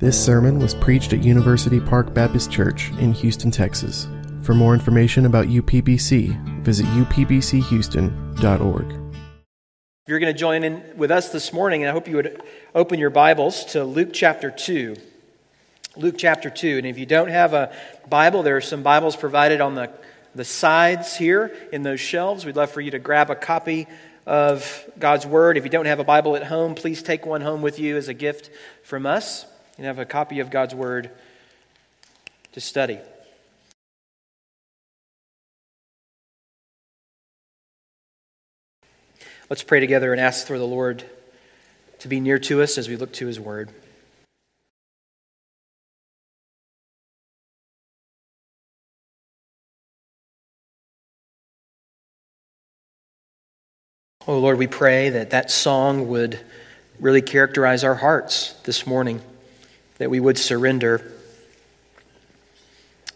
This sermon was preached at University Park Baptist Church in Houston, Texas. For more information about UPBC, visit upbchouston.org. If you're going to join in with us this morning, and I hope you would open your Bibles to Luke chapter 2. Luke chapter 2. And if you don't have a Bible, there are some Bibles provided on the, the sides here in those shelves. We'd love for you to grab a copy of God's Word. If you don't have a Bible at home, please take one home with you as a gift from us and have a copy of God's Word to study. Let's pray together and ask for the Lord to be near to us as we look to His Word. Oh Lord, we pray that that song would really characterize our hearts this morning that we would surrender.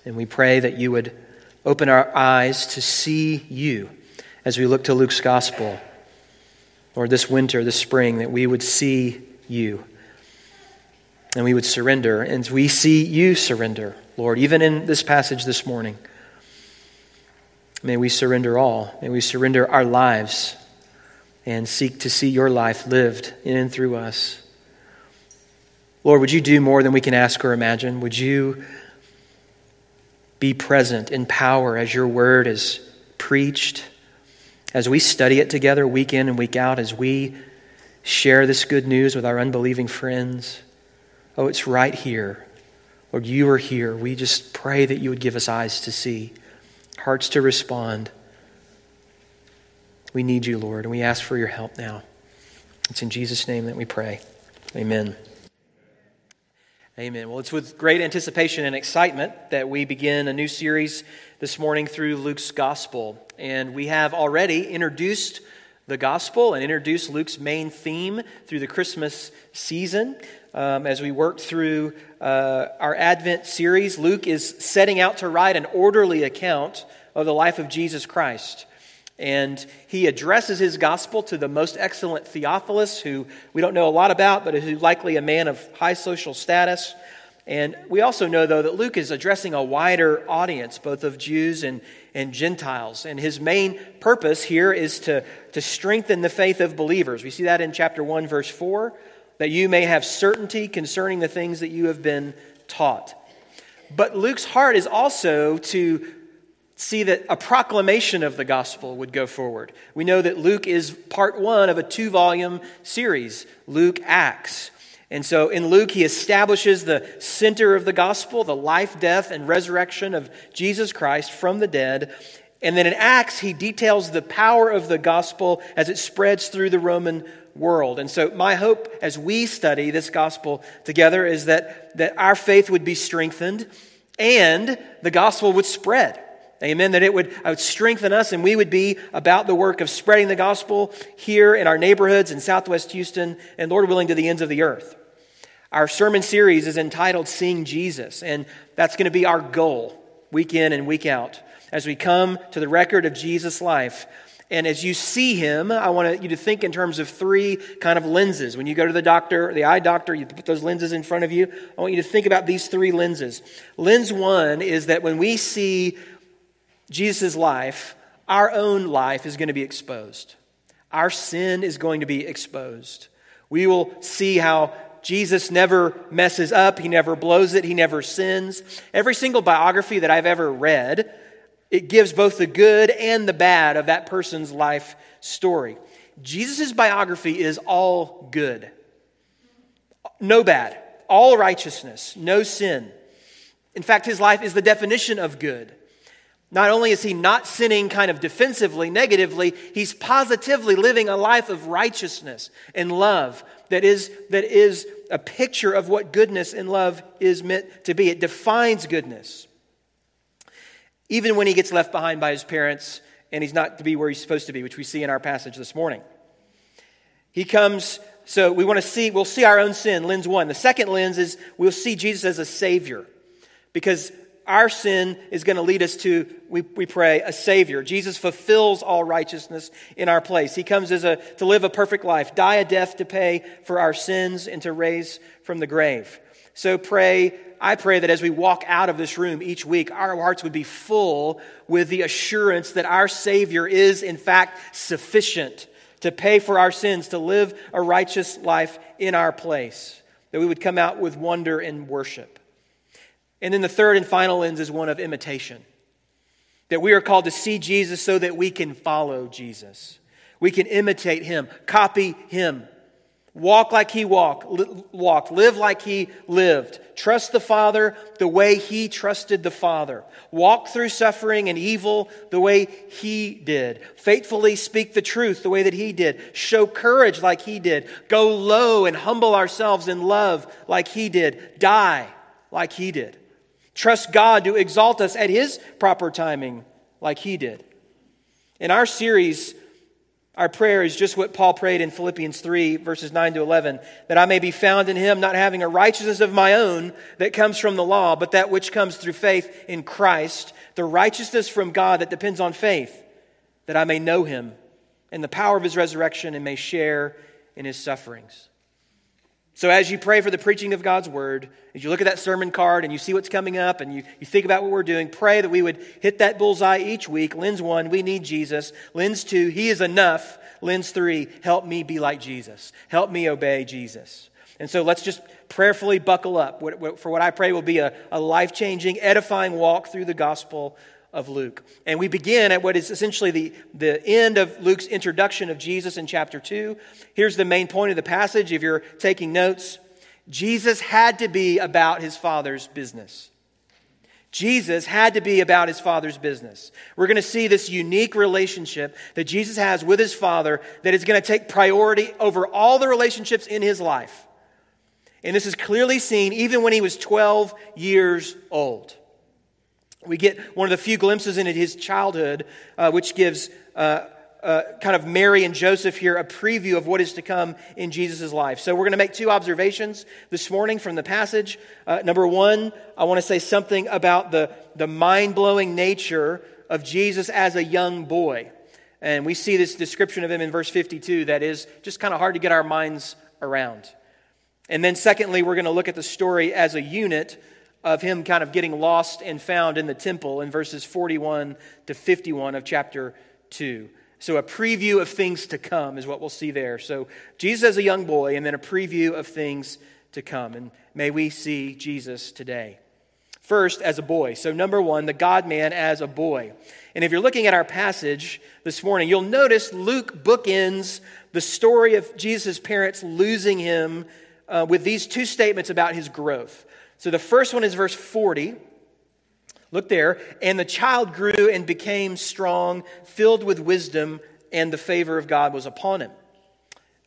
And we pray that you would open our eyes to see you as we look to Luke's gospel. Or this winter, this spring, that we would see you and we would surrender. And we see you surrender, Lord, even in this passage this morning. May we surrender all. May we surrender our lives and seek to see your life lived in and through us. Lord, would you do more than we can ask or imagine? Would you be present in power as your word is preached, as we study it together week in and week out, as we share this good news with our unbelieving friends? Oh, it's right here. Lord, you are here. We just pray that you would give us eyes to see, hearts to respond. We need you, Lord, and we ask for your help now. It's in Jesus' name that we pray. Amen. Amen. Well, it's with great anticipation and excitement that we begin a new series this morning through Luke's gospel. And we have already introduced the gospel and introduced Luke's main theme through the Christmas season. Um, as we work through uh, our Advent series, Luke is setting out to write an orderly account of the life of Jesus Christ. And he addresses his gospel to the most excellent Theophilus, who we don't know a lot about, but who's likely a man of high social status. And we also know, though, that Luke is addressing a wider audience, both of Jews and, and Gentiles. And his main purpose here is to, to strengthen the faith of believers. We see that in chapter 1, verse 4, that you may have certainty concerning the things that you have been taught. But Luke's heart is also to see that a proclamation of the gospel would go forward. We know that Luke is part one of a two volume series, Luke Acts. And so in Luke, he establishes the center of the gospel, the life, death, and resurrection of Jesus Christ from the dead. And then in Acts, he details the power of the gospel as it spreads through the Roman world. And so my hope as we study this gospel together is that, that our faith would be strengthened and the gospel would spread. Amen. That it would, would strengthen us and we would be about the work of spreading the gospel here in our neighborhoods in Southwest Houston and, Lord willing, to the ends of the earth. Our sermon series is entitled Seeing Jesus, and that's going to be our goal week in and week out as we come to the record of Jesus' life. And as you see him, I want you to think in terms of three kind of lenses. When you go to the doctor, the eye doctor, you put those lenses in front of you. I want you to think about these three lenses. Lens one is that when we see Jesus' life, our own life is going to be exposed. Our sin is going to be exposed. We will see how Jesus never messes up, he never blows it, he never sins. Every single biography that I've ever read, it gives both the good and the bad of that person's life story. Jesus' biography is all good. No bad, all righteousness, no sin. In fact, his life is the definition of good. Not only is he not sinning kind of defensively, negatively, he's positively living a life of righteousness and love that is, that is a picture of what goodness and love is meant to be. It defines goodness. Even when he gets left behind by his parents and he's not to be where he's supposed to be, which we see in our passage this morning. He comes, so we want to see, we'll see our own sin, lens one. The second lens is we'll see Jesus as a Savior because our sin is going to lead us to, we, we pray, a Savior. Jesus fulfills all righteousness in our place. He comes as a, to live a perfect life, die a death to pay for our sins, and to raise from the grave. So pray, I pray that as we walk out of this room each week, our hearts would be full with the assurance that our Savior is, in fact, sufficient to pay for our sins, to live a righteous life in our place. That we would come out with wonder and worship. And then the third and final lens is one of imitation. That we are called to see Jesus so that we can follow Jesus. We can imitate him, copy him. Walk like he walked, walked, live like he lived. Trust the Father the way he trusted the Father. Walk through suffering and evil the way he did. Faithfully speak the truth the way that he did. Show courage like he did. Go low and humble ourselves in love like he did. Die like he did. Trust God to exalt us at his proper timing like he did. In our series, our prayer is just what Paul prayed in Philippians 3, verses 9 to 11 that I may be found in him, not having a righteousness of my own that comes from the law, but that which comes through faith in Christ, the righteousness from God that depends on faith, that I may know him and the power of his resurrection and may share in his sufferings. So, as you pray for the preaching of God's word, as you look at that sermon card and you see what's coming up and you, you think about what we're doing, pray that we would hit that bullseye each week. Lens one, we need Jesus. Lens two, he is enough. Lens three, help me be like Jesus. Help me obey Jesus. And so let's just prayerfully buckle up for what I pray will be a, a life changing, edifying walk through the gospel of Luke. And we begin at what is essentially the, the end of Luke's introduction of Jesus in chapter 2. Here's the main point of the passage if you're taking notes. Jesus had to be about his father's business. Jesus had to be about his father's business. We're going to see this unique relationship that Jesus has with his father that is going to take priority over all the relationships in his life. And this is clearly seen even when he was 12 years old. We get one of the few glimpses into his childhood, uh, which gives uh, uh, kind of Mary and Joseph here a preview of what is to come in Jesus' life. So we're going to make two observations this morning from the passage. Uh, number one, I want to say something about the, the mind blowing nature of Jesus as a young boy. And we see this description of him in verse 52 that is just kind of hard to get our minds around. And then, secondly, we're going to look at the story as a unit of him kind of getting lost and found in the temple in verses 41 to 51 of chapter 2. So, a preview of things to come is what we'll see there. So, Jesus as a young boy, and then a preview of things to come. And may we see Jesus today. First, as a boy. So, number one, the God man as a boy. And if you're looking at our passage this morning, you'll notice Luke bookends the story of Jesus' parents losing him uh, with these two statements about his growth. So the first one is verse 40. Look there. And the child grew and became strong, filled with wisdom, and the favor of God was upon him.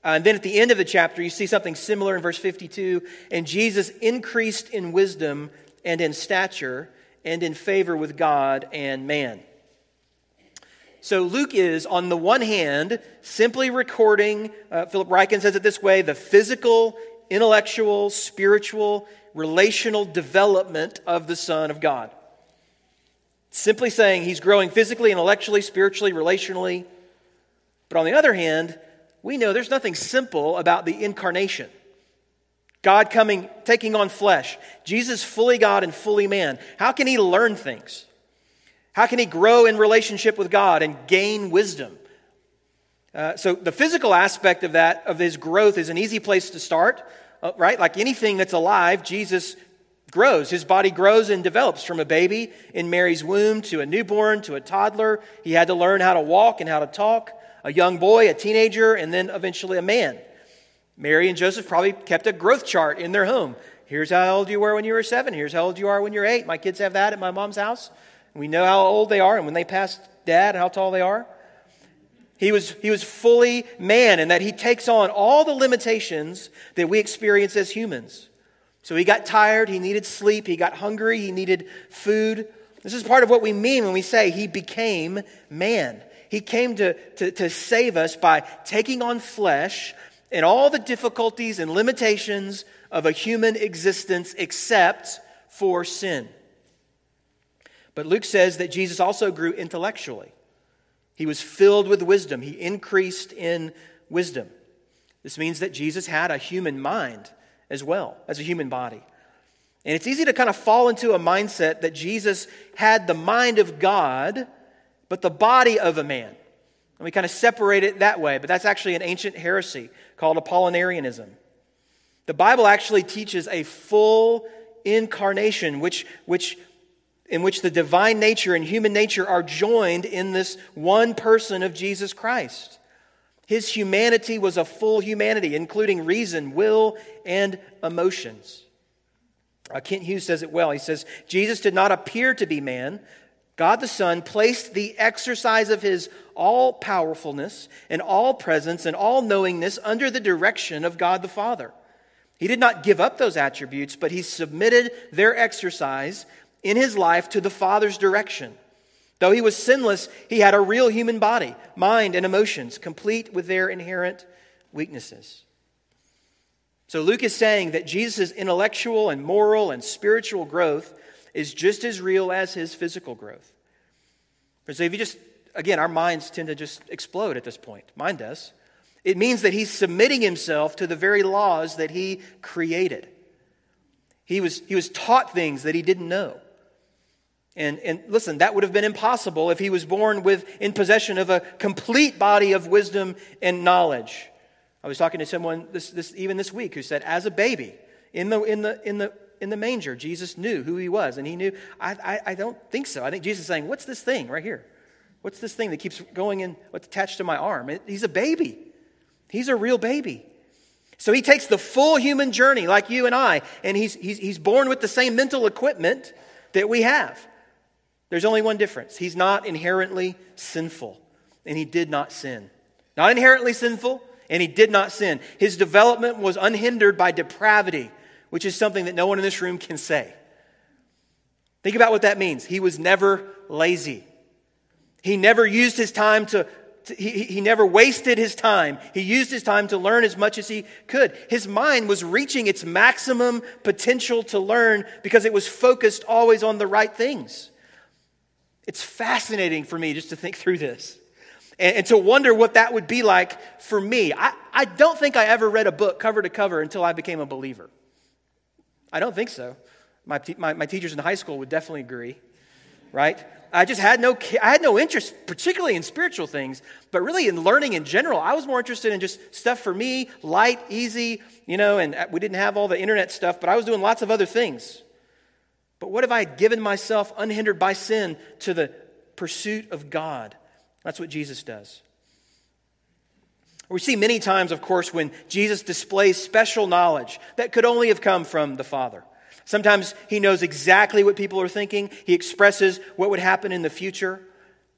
Uh, and then at the end of the chapter, you see something similar in verse 52. And Jesus increased in wisdom and in stature and in favor with God and man. So Luke is, on the one hand, simply recording, uh, Philip Ryken says it this way the physical, intellectual, spiritual, relational development of the Son of God. Simply saying he's growing physically, intellectually, spiritually, relationally. But on the other hand, we know there's nothing simple about the incarnation. God coming, taking on flesh. Jesus fully God and fully man. How can he learn things? How can he grow in relationship with God and gain wisdom? Uh, so the physical aspect of that, of his growth, is an easy place to start. Uh, right? Like anything that's alive, Jesus grows. His body grows and develops from a baby in Mary's womb to a newborn to a toddler. He had to learn how to walk and how to talk. A young boy, a teenager, and then eventually a man. Mary and Joseph probably kept a growth chart in their home. Here's how old you were when you were seven. Here's how old you are when you're eight. My kids have that at my mom's house. We know how old they are and when they passed dad, how tall they are. He was, he was fully man and that he takes on all the limitations that we experience as humans. So he got tired, he needed sleep, he got hungry, he needed food. This is part of what we mean when we say he became man. He came to, to, to save us by taking on flesh and all the difficulties and limitations of a human existence except for sin. But Luke says that Jesus also grew intellectually. He was filled with wisdom. He increased in wisdom. This means that Jesus had a human mind as well as a human body. And it's easy to kind of fall into a mindset that Jesus had the mind of God, but the body of a man. And we kind of separate it that way, but that's actually an ancient heresy called Apollinarianism. The Bible actually teaches a full incarnation, which, which, in which the divine nature and human nature are joined in this one person of Jesus Christ. His humanity was a full humanity, including reason, will, and emotions. Uh, Kent Hughes says it well. He says, Jesus did not appear to be man. God the Son placed the exercise of his all powerfulness and all presence and all knowingness under the direction of God the Father. He did not give up those attributes, but he submitted their exercise in his life to the Father's direction. Though he was sinless, he had a real human body, mind, and emotions, complete with their inherent weaknesses. So Luke is saying that Jesus' intellectual and moral and spiritual growth is just as real as his physical growth. So if you just, again, our minds tend to just explode at this point. Mine does. It means that he's submitting himself to the very laws that he created. He was, he was taught things that he didn't know. And, and listen, that would have been impossible if he was born with, in possession of a complete body of wisdom and knowledge. I was talking to someone this, this, even this week who said, as a baby in the, in, the, in, the, in the manger, Jesus knew who he was. And he knew, I, I, I don't think so. I think Jesus is saying, What's this thing right here? What's this thing that keeps going in, what's attached to my arm? He's a baby. He's a real baby. So he takes the full human journey like you and I, and he's, he's, he's born with the same mental equipment that we have. There's only one difference. He's not inherently sinful, and he did not sin. Not inherently sinful, and he did not sin. His development was unhindered by depravity, which is something that no one in this room can say. Think about what that means. He was never lazy. He never used his time to, to he, he never wasted his time. He used his time to learn as much as he could. His mind was reaching its maximum potential to learn because it was focused always on the right things. It's fascinating for me just to think through this and, and to wonder what that would be like for me. I, I don't think I ever read a book cover to cover until I became a believer. I don't think so. My, my, my teachers in high school would definitely agree, right? I just had no, I had no interest, particularly in spiritual things, but really in learning in general. I was more interested in just stuff for me, light, easy, you know, and uh, we didn't have all the internet stuff, but I was doing lots of other things. But what if I had given myself unhindered by sin to the pursuit of God? That's what Jesus does. We see many times, of course, when Jesus displays special knowledge that could only have come from the Father. Sometimes he knows exactly what people are thinking, he expresses what would happen in the future.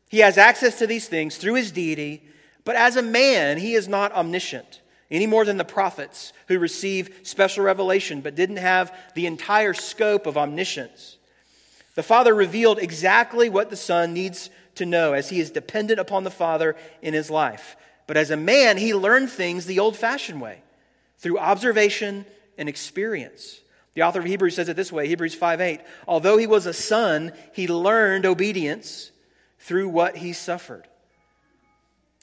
He has access to these things through his deity, but as a man, he is not omniscient any more than the prophets who receive special revelation but didn't have the entire scope of omniscience. The Father revealed exactly what the Son needs to know as he is dependent upon the Father in his life. But as a man, he learned things the old fashioned way through observation and experience. The author of Hebrews says it this way Hebrews 5 8. Although he was a son, he learned obedience through what he suffered.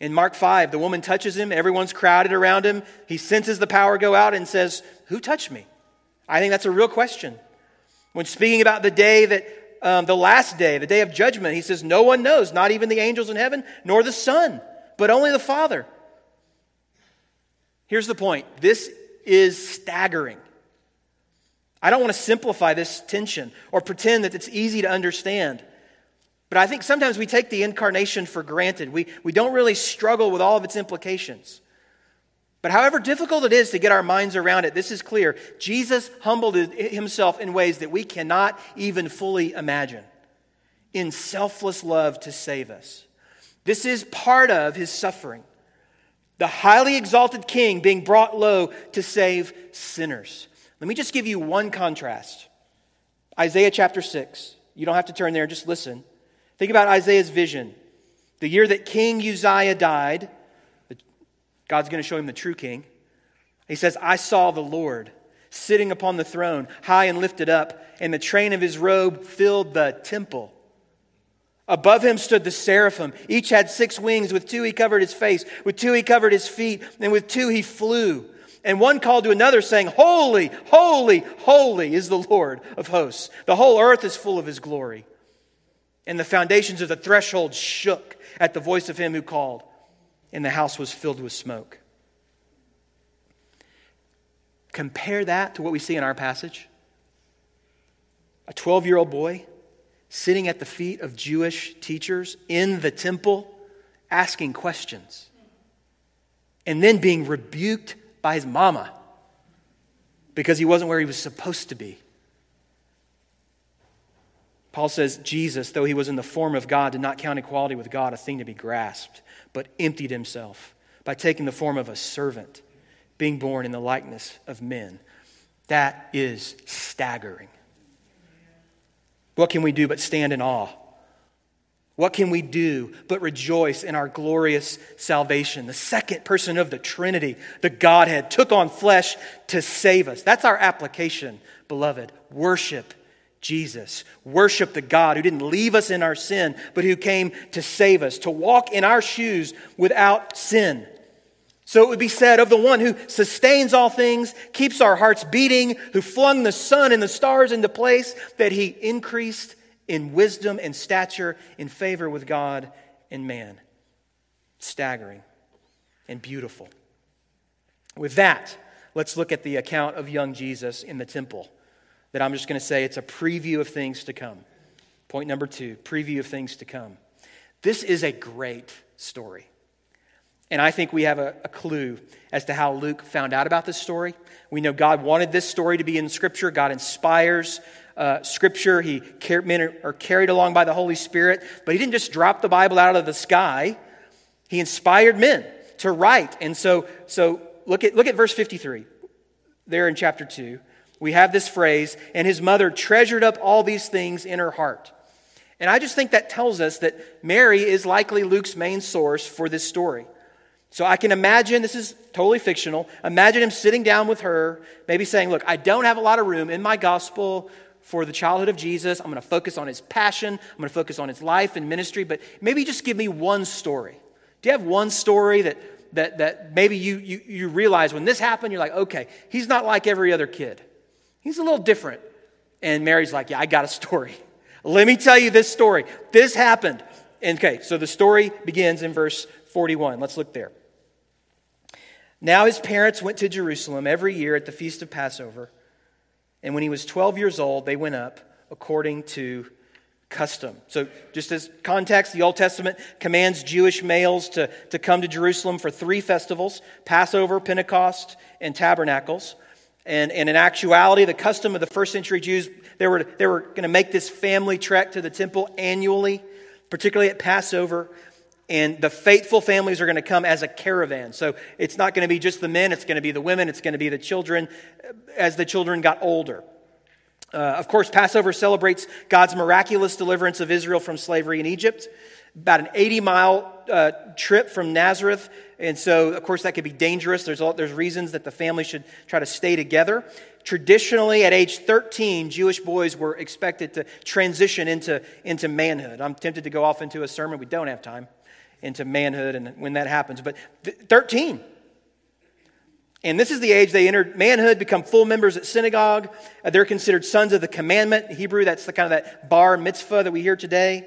In Mark 5, the woman touches him, everyone's crowded around him. He senses the power go out and says, Who touched me? I think that's a real question. When speaking about the day that um, the last day, the day of judgment, he says, No one knows, not even the angels in heaven, nor the Son, but only the Father. Here's the point this is staggering. I don't want to simplify this tension or pretend that it's easy to understand. But I think sometimes we take the incarnation for granted. We, we don't really struggle with all of its implications. But however difficult it is to get our minds around it, this is clear. Jesus humbled himself in ways that we cannot even fully imagine in selfless love to save us. This is part of his suffering. The highly exalted king being brought low to save sinners. Let me just give you one contrast Isaiah chapter 6. You don't have to turn there, just listen. Think about Isaiah's vision. The year that King Uzziah died, God's going to show him the true king. He says, I saw the Lord sitting upon the throne, high and lifted up, and the train of his robe filled the temple. Above him stood the seraphim. Each had six wings. With two he covered his face, with two he covered his feet, and with two he flew. And one called to another, saying, Holy, holy, holy is the Lord of hosts. The whole earth is full of his glory. And the foundations of the threshold shook at the voice of him who called, and the house was filled with smoke. Compare that to what we see in our passage a 12 year old boy sitting at the feet of Jewish teachers in the temple asking questions and then being rebuked by his mama because he wasn't where he was supposed to be. Paul says, Jesus, though he was in the form of God, did not count equality with God a thing to be grasped, but emptied himself by taking the form of a servant, being born in the likeness of men. That is staggering. What can we do but stand in awe? What can we do but rejoice in our glorious salvation? The second person of the Trinity, the Godhead, took on flesh to save us. That's our application, beloved. Worship Jesus. Worship the God who didn't leave us in our sin, but who came to save us, to walk in our shoes without sin. So it would be said of the one who sustains all things, keeps our hearts beating, who flung the sun and the stars into place, that he increased in wisdom and stature, in favor with God and man. Staggering and beautiful. With that, let's look at the account of young Jesus in the temple. That I'm just going to say it's a preview of things to come. Point number two preview of things to come. This is a great story. And I think we have a, a, clue as to how Luke found out about this story. We know God wanted this story to be in Scripture. God inspires uh, Scripture. He car- men are, carried along by the Holy Spirit. But he didn't just drop the Bible out of the sky. He inspired men to write. And so, so look, at, look at verse 53 there in chapter 2. We have this phrase, and his mother treasured up all these things in her heart. And I just think that tells us that Mary is likely Luke's main source for this story. So I can imagine, this is totally fictional, imagine him sitting down with her, maybe saying, Look, I don't have a lot of room in my gospel for the childhood of Jesus. I'm going to focus on his passion. I'm going to focus on his life and ministry, but maybe just give me one story. Do you have one story that, that, that maybe you, you, you realize when this happened, you're like, okay, he's not like every other kid. He's a little different. And Mary's like, yeah, I got a story. Let me tell you this story. This happened. Okay, so the story begins in verse 41. Let's look there. Now his parents went to Jerusalem every year at the feast of Passover. And when he was 12 years old, they went up according to custom. So, just as context, the Old Testament commands Jewish males to, to come to Jerusalem for three festivals Passover, Pentecost, and Tabernacles. And, and in actuality, the custom of the first century Jews, they were, they were going to make this family trek to the temple annually, particularly at Passover. And the faithful families are going to come as a caravan. So it's not going to be just the men, it's going to be the women, it's going to be the children as the children got older. Uh, of course, Passover celebrates God's miraculous deliverance of Israel from slavery in Egypt. About an 80 mile uh, trip from Nazareth. And so, of course, that could be dangerous. There's, all, there's reasons that the family should try to stay together. Traditionally, at age 13, Jewish boys were expected to transition into, into manhood. I'm tempted to go off into a sermon. We don't have time into manhood and when that happens. But 13. And this is the age they enter manhood, become full members at synagogue. Uh, they're considered sons of the commandment. In Hebrew, that's the kind of that bar mitzvah that we hear today.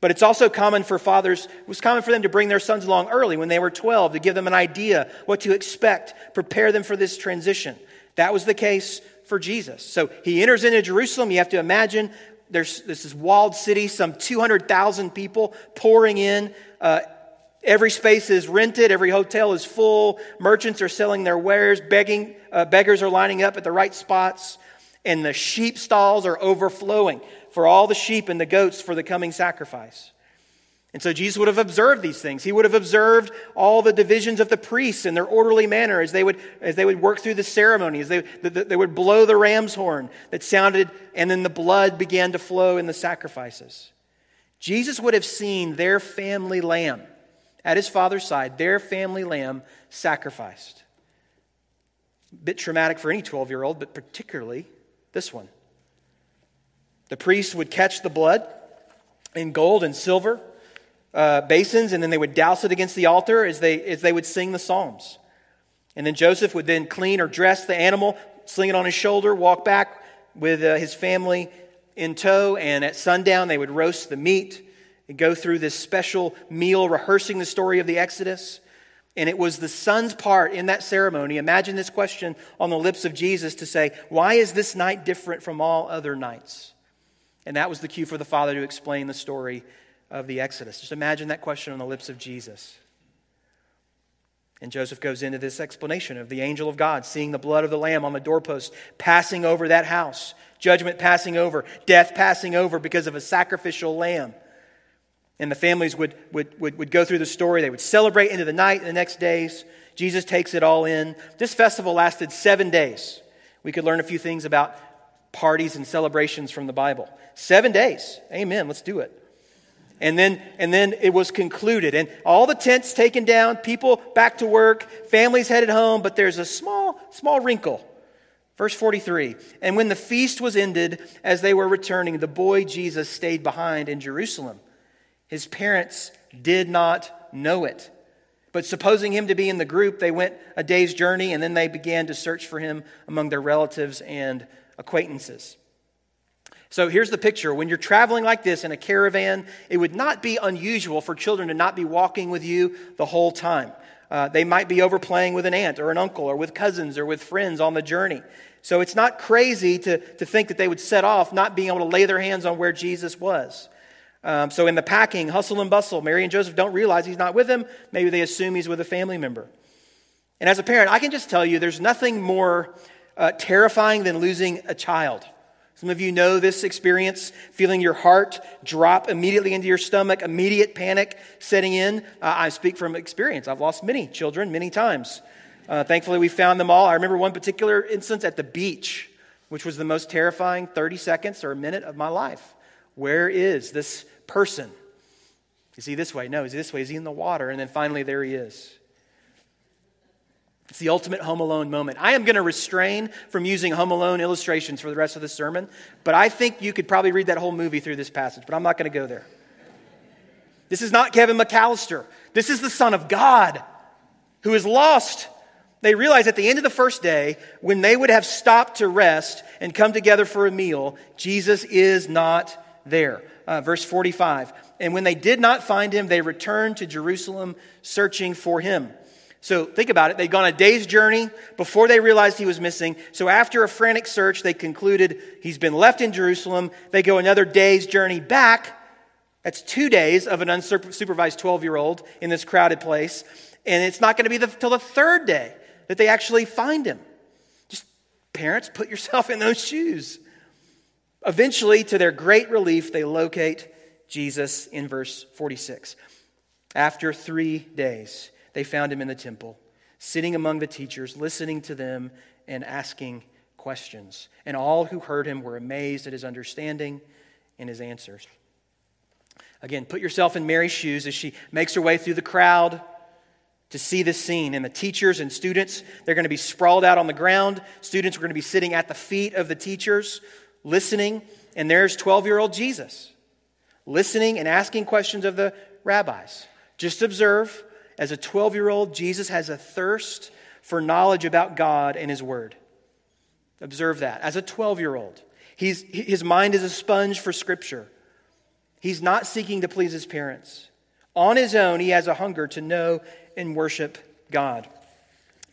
But it's also common for fathers, it was common for them to bring their sons along early when they were 12 to give them an idea what to expect, prepare them for this transition. That was the case for Jesus. So he enters into Jerusalem. You have to imagine there's this is walled city, some 200,000 people pouring in. Uh, every space is rented, every hotel is full. Merchants are selling their wares, begging, uh, beggars are lining up at the right spots, and the sheep stalls are overflowing for all the sheep and the goats for the coming sacrifice. And so Jesus would have observed these things. He would have observed all the divisions of the priests in their orderly manner as they would, as they would work through the ceremony, as they, they would blow the ram's horn that sounded, and then the blood began to flow in the sacrifices. Jesus would have seen their family lamb at his father's side, their family lamb sacrificed. A bit traumatic for any 12 year old, but particularly this one. The priests would catch the blood in gold and silver uh, basins, and then they would douse it against the altar as they, as they would sing the Psalms. And then Joseph would then clean or dress the animal, sling it on his shoulder, walk back with uh, his family in tow, and at sundown they would roast the meat and go through this special meal rehearsing the story of the Exodus. And it was the son's part in that ceremony. Imagine this question on the lips of Jesus to say, Why is this night different from all other nights? And that was the cue for the father to explain the story of the Exodus. Just imagine that question on the lips of Jesus. And Joseph goes into this explanation of the angel of God seeing the blood of the lamb on the doorpost passing over that house, judgment passing over, death passing over because of a sacrificial lamb. And the families would, would, would, would go through the story. They would celebrate into the night and the next days. Jesus takes it all in. This festival lasted seven days. We could learn a few things about parties and celebrations from the Bible. Seven days. Amen. Let's do it. And then, and then it was concluded. And all the tents taken down, people back to work, families headed home, but there's a small, small wrinkle. Verse 43 And when the feast was ended, as they were returning, the boy Jesus stayed behind in Jerusalem his parents did not know it. But supposing him to be in the group, they went a day's journey and then they began to search for him among their relatives and acquaintances. So here's the picture. When you're traveling like this in a caravan, it would not be unusual for children to not be walking with you the whole time. Uh, they might be overplaying with an aunt or an uncle or with cousins or with friends on the journey. So it's not crazy to, to think that they would set off not being able to lay their hands on where Jesus was. Um, so in the packing, hustle and bustle, Mary and Joseph don't realize he's not with them. Maybe they assume he's with a family member. And as a parent, I can just tell you there's nothing more uh, terrifying than losing a child. Some of you know this experience, feeling your heart drop immediately into your stomach, immediate panic setting in. Uh, I speak from experience. I've lost many children many times. Uh, thankfully, we found them all. I remember one particular instance at the beach, which was the most terrifying 30 seconds or a minute of my life. Where is this person? Is he this way? No. Is he this way? Is he in the water? And then finally, there he is. It's the ultimate Home Alone moment. I am going to restrain from using Home Alone illustrations for the rest of the sermon, but I think you could probably read that whole movie through this passage, but I'm not going to go there. This is not Kevin McAllister. This is the Son of God who is lost. They realize at the end of the first day, when they would have stopped to rest and come together for a meal, Jesus is not there. Uh, verse 45. And when they did not find him, they returned to Jerusalem searching for him. So think about it. They'd gone a day's journey before they realized he was missing. So after a frantic search, they concluded he's been left in Jerusalem. They go another day's journey back. That's two days of an unsupervised 12 year old in this crowded place. And it's not going to be until the, the third day that they actually find him. Just parents, put yourself in those shoes. Eventually, to their great relief, they locate Jesus in verse 46. After three days, they found him in the temple, sitting among the teachers, listening to them and asking questions. And all who heard him were amazed at his understanding and his answers. Again, put yourself in Mary's shoes as she makes her way through the crowd to see this scene. And the teachers and students, they're going to be sprawled out on the ground. Students are going to be sitting at the feet of the teachers listening, and there's 12 year old Jesus listening and asking questions of the rabbis. Just observe, as a 12 year old, Jesus has a thirst for knowledge about God and His Word. Observe that. As a 12 year old, his mind is a sponge for Scripture. He's not seeking to please his parents. On his own, he has a hunger to know and worship God.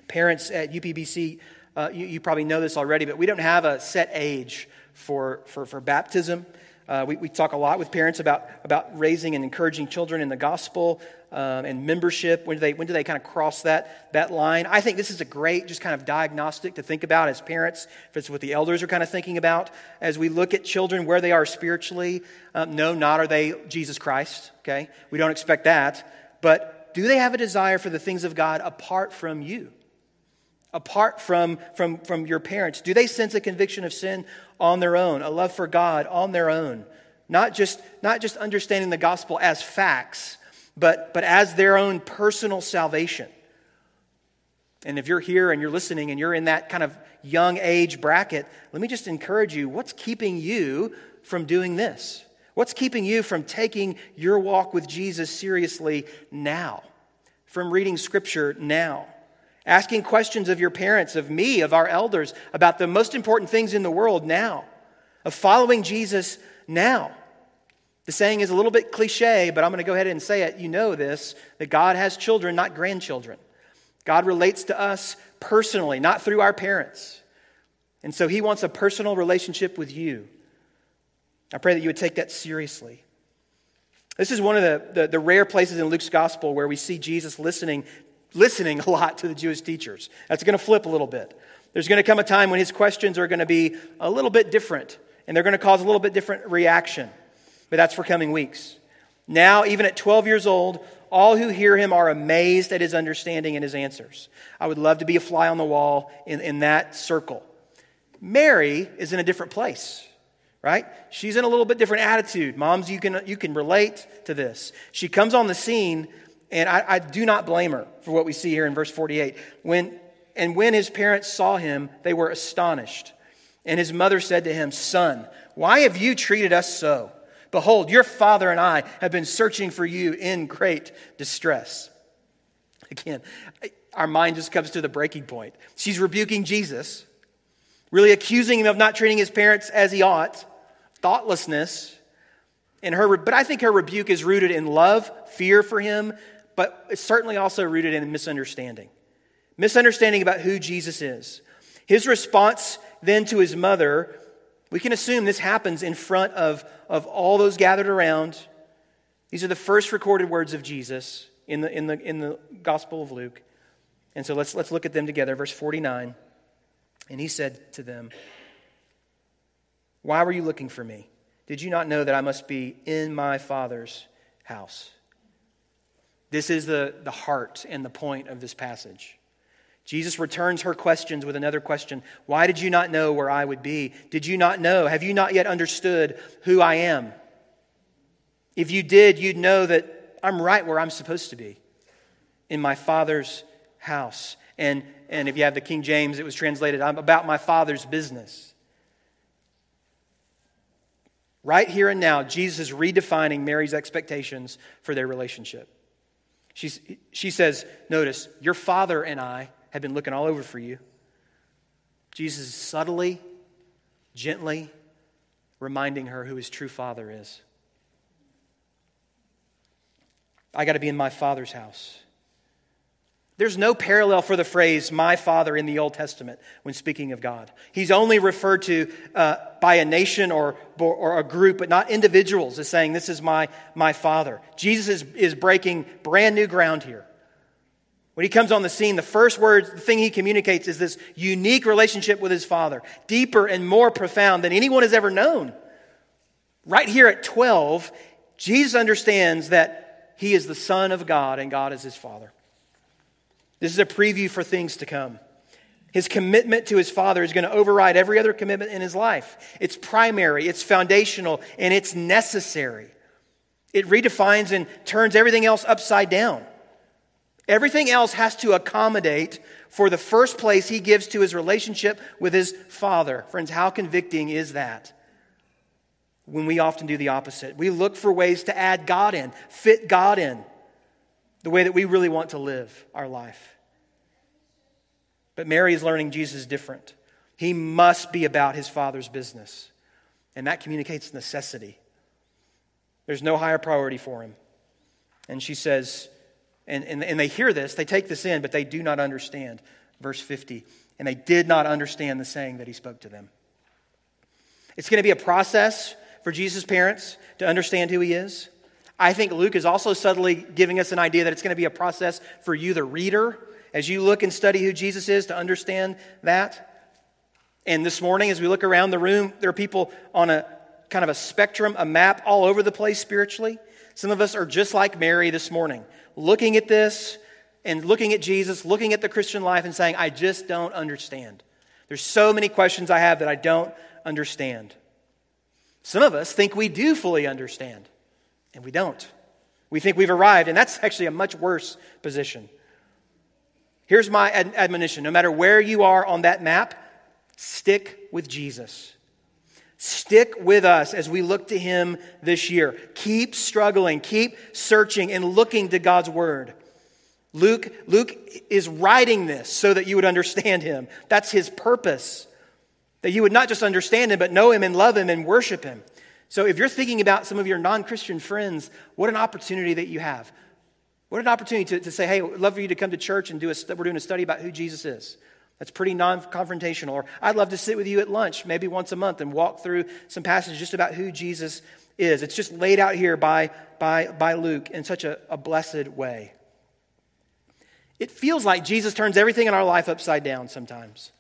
Parents at UPBC, uh, you, you probably know this already, but we don't have a set age for, for, for baptism. Uh, we, we talk a lot with parents about, about raising and encouraging children in the gospel um, and membership. When do, they, when do they kind of cross that, that line? I think this is a great, just kind of diagnostic to think about as parents, if it's what the elders are kind of thinking about. As we look at children, where they are spiritually, um, no, not are they Jesus Christ, okay? We don't expect that. But do they have a desire for the things of God apart from you? apart from, from, from your parents? Do they sense a conviction of sin on their own, a love for God on their own? Not just, not just understanding the gospel as facts, but, but as their own personal salvation. And if you're here and you're listening and you're in that kind of young age bracket, let me just encourage you what's keeping you from doing this? What's keeping you from taking your walk with Jesus seriously now? From reading scripture now? asking questions of your parents, of me, of our elders about the most important things in the world now, of following Jesus now. The saying is a little bit cliche, but I'm going to go ahead and say it. You know this that God has children, not grandchildren. God relates to us personally, not through our parents. And so he wants a personal relationship with you. I pray that you would take that seriously. This is one of the, the, the, rare places in Luke's gospel where we see Jesus listening, listening a lot to the Jewish teachers. That's going to flip a little bit. There's going to come a time when his questions are going to be a little bit different, and they're going to cause a little bit different reaction. But that's for coming weeks. Now, even at 12 years old, all who hear him are amazed at his understanding and his answers. I would love to be a fly on the wall in, in that circle. Mary is in a different place, right? She's in a little bit different attitude. Moms, you can, you can relate to this. She comes on the scene, and I, I do not blame her for what we see here in verse 48. When, and when his parents saw him, they were astonished. And his mother said to him, Son, why have you treated us so? Behold, your father and I have been searching for you in great distress. Again, our mind just comes to the breaking point. She's rebuking Jesus, really accusing him of not treating his parents as he ought, thoughtlessness. And her, but I think her rebuke is rooted in love, fear for him, but it's certainly also rooted in misunderstanding. Misunderstanding about who Jesus is. His response then to his mother we can assume this happens in front of, of all those gathered around. These are the first recorded words of Jesus in the, in the, in the Gospel of Luke. And so let's, let's look at them together. Verse 49. And he said to them, Why were you looking for me? Did you not know that I must be in my Father's house? This is the, the heart and the point of this passage. Jesus returns her questions with another question Why did you not know where I would be? Did you not know? Have you not yet understood who I am? If you did, you'd know that I'm right where I'm supposed to be in my Father's house. And, and if you have the King James, it was translated, I'm about my Father's business. Right here and now, Jesus is redefining Mary's expectations for their relationship. She's, she says, Notice, your father and I had been looking all over for you. Jesus is subtly, gently reminding her who his true father is. I got to be in my father's house. There's no parallel for the phrase my father in the Old Testament when speaking of God. He's only referred to uh, by a nation or, or a group, but not individuals as saying, This is my, my father. Jesus is, is breaking brand new ground here. When he comes on the scene, the first word, the thing he communicates is this unique relationship with his father, deeper and more profound than anyone has ever known. Right here at 12, Jesus understands that he is the Son of God and God is his Father. This is a preview for things to come. His commitment to his Father is going to override every other commitment in his life. It's primary, it's foundational, and it's necessary. It redefines and turns everything else upside down. Everything else has to accommodate for the first place he gives to his relationship with his father. Friends, how convicting is that? When we often do the opposite. We look for ways to add God in, fit God in, the way that we really want to live our life. But Mary is learning Jesus is different. He must be about his father's business. And that communicates necessity. There's no higher priority for him. And she says, and, and, and they hear this, they take this in, but they do not understand. Verse 50. And they did not understand the saying that he spoke to them. It's going to be a process for Jesus' parents to understand who he is. I think Luke is also subtly giving us an idea that it's going to be a process for you, the reader, as you look and study who Jesus is, to understand that. And this morning, as we look around the room, there are people on a kind of a spectrum, a map all over the place spiritually. Some of us are just like Mary this morning looking at this and looking at Jesus, looking at the Christian life, and saying, I just don't understand. There's so many questions I have that I don't understand. Some of us think we do fully understand, and we don't. We think we've arrived, and that's actually a much worse position. Here's my admonition no matter where you are on that map, stick with Jesus. Stick with us as we look to Him this year. Keep struggling, keep searching, and looking to God's Word. Luke, Luke is writing this so that you would understand him. That's his purpose. That you would not just understand him, but know him and love him and worship him. So if you're thinking about some of your non Christian friends, what an opportunity that you have. What an opportunity to, to say, hey, I'd love for you to come to church and do a, we're doing a study about who Jesus is. That's pretty non confrontational. Or I'd love to sit with you at lunch, maybe once a month, and walk through some passages just about who Jesus is. It's just laid out here by, by, by Luke in such a, a blessed way. It feels like Jesus turns everything in our life upside down sometimes.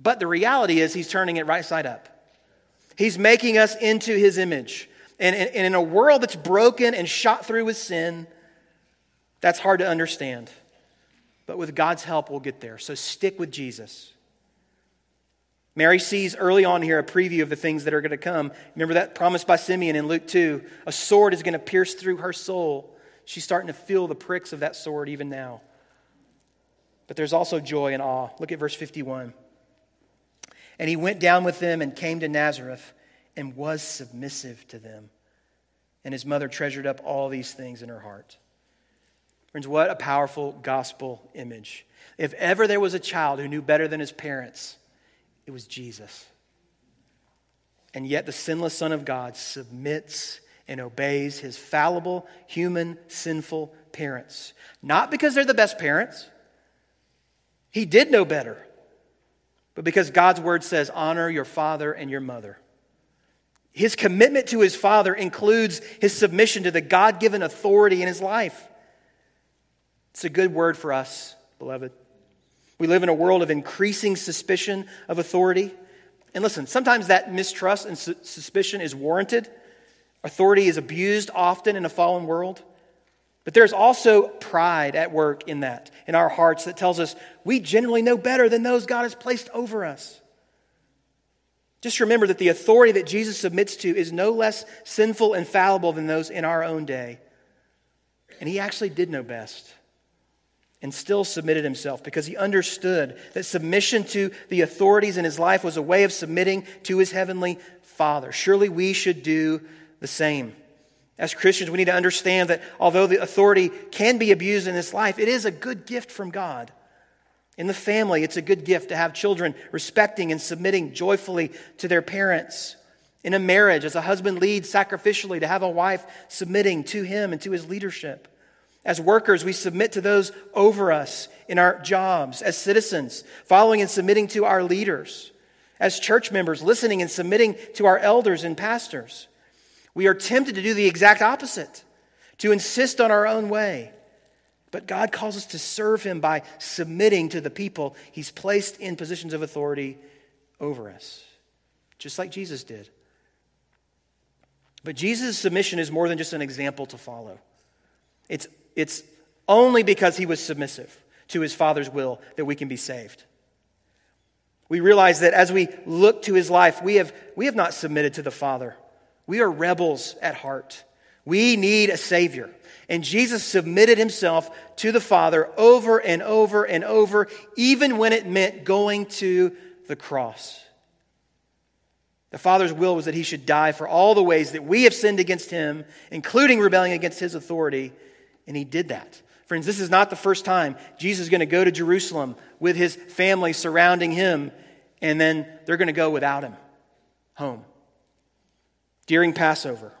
But the reality is, he's turning it right side up. He's making us into his image. And, and, and in a world that's broken and shot through with sin, that's hard to understand. But with God's help, we'll get there. So stick with Jesus. Mary sees early on here a preview of the things that are going to come. Remember that promise by Simeon in Luke 2? A sword is going to pierce through her soul. She's starting to feel the pricks of that sword even now. But there's also joy and awe. Look at verse 51. And he went down with them and came to Nazareth and was submissive to them. And his mother treasured up all these things in her heart. Friends, what a powerful gospel image. If ever there was a child who knew better than his parents, it was Jesus. And yet the sinless Son of God submits and obeys his fallible, human, sinful parents. Not because they're the best parents, he did know better, but because God's word says, honor your father and your mother. His commitment to his father includes his submission to the God given authority in his life. It's a good word for us, beloved. We live in a world of increasing suspicion of authority. And listen, sometimes that mistrust and su- suspicion is warranted. Authority is abused often in a fallen world. But there's also pride at work in that, in our hearts, that tells us we generally know better than those God has placed over us. Just remember that the authority that Jesus submits to is no less sinful and fallible than those in our own day. And he actually did know best and still submitted himself because he understood that submission to the authorities in his life was a way of submitting to his heavenly Father. Surely we should do the same. As Christians, we need to understand that although the authority can be abused in this life, it is a good gift from God. In the family, it's a good gift to have children respecting and submitting joyfully to their parents. In a marriage, as a husband leads sacrificially, to have a wife submitting to him and to his leadership. As workers, we submit to those over us in our jobs. As citizens, following and submitting to our leaders. As church members, listening and submitting to our elders and pastors. We are tempted to do the exact opposite, to insist on our own way. But God calls us to serve Him by submitting to the people He's placed in positions of authority over us, just like Jesus did. But Jesus' submission is more than just an example to follow. It's, it's only because He was submissive to His Father's will that we can be saved. We realize that as we look to His life, we have, we have not submitted to the Father we are rebels at heart. We need a Savior. And Jesus submitted himself to the Father over and over and over, even when it meant going to the cross. The Father's will was that he should die for all the ways that we have sinned against him, including rebelling against his authority, and he did that. Friends, this is not the first time Jesus is going to go to Jerusalem with his family surrounding him, and then they're going to go without him home during Passover.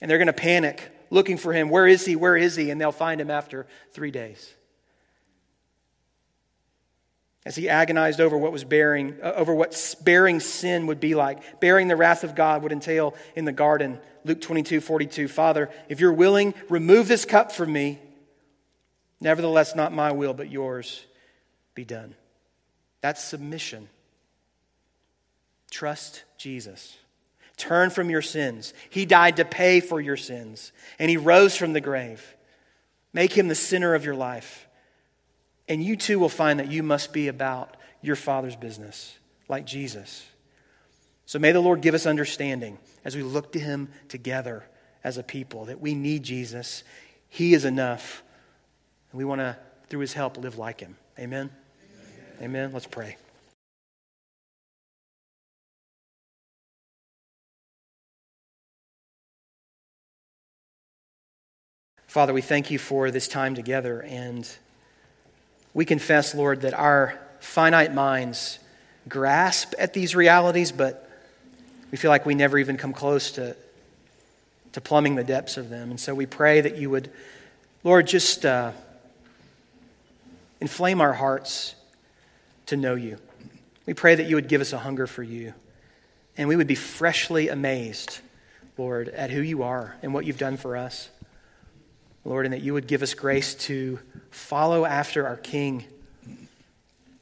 And they're going to panic looking for him. Where is he? Where is he? And they'll find him after three days. As he agonized over what was bearing, uh, over what bearing sin would be like, bearing the wrath of God would entail in the garden. Luke 22, 42. Father, if you're willing, remove this cup from me. Nevertheless, not my will, but yours be done. That's submission. Trust Jesus. Turn from your sins. He died to pay for your sins, and He rose from the grave. Make Him the center of your life. And you too will find that you must be about your Father's business, like Jesus. So may the Lord give us understanding as we look to Him together as a people that we need Jesus. He is enough. And we want to, through His help, live like Him. Amen. Amen. Amen. Let's pray. Father, we thank you for this time together, and we confess, Lord, that our finite minds grasp at these realities, but we feel like we never even come close to, to plumbing the depths of them. And so we pray that you would, Lord, just uh, inflame our hearts to know you. We pray that you would give us a hunger for you, and we would be freshly amazed, Lord, at who you are and what you've done for us. Lord, and that you would give us grace to follow after our King,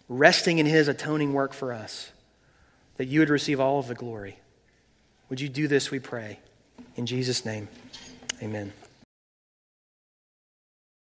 resting in his atoning work for us, that you would receive all of the glory. Would you do this, we pray? In Jesus' name, amen.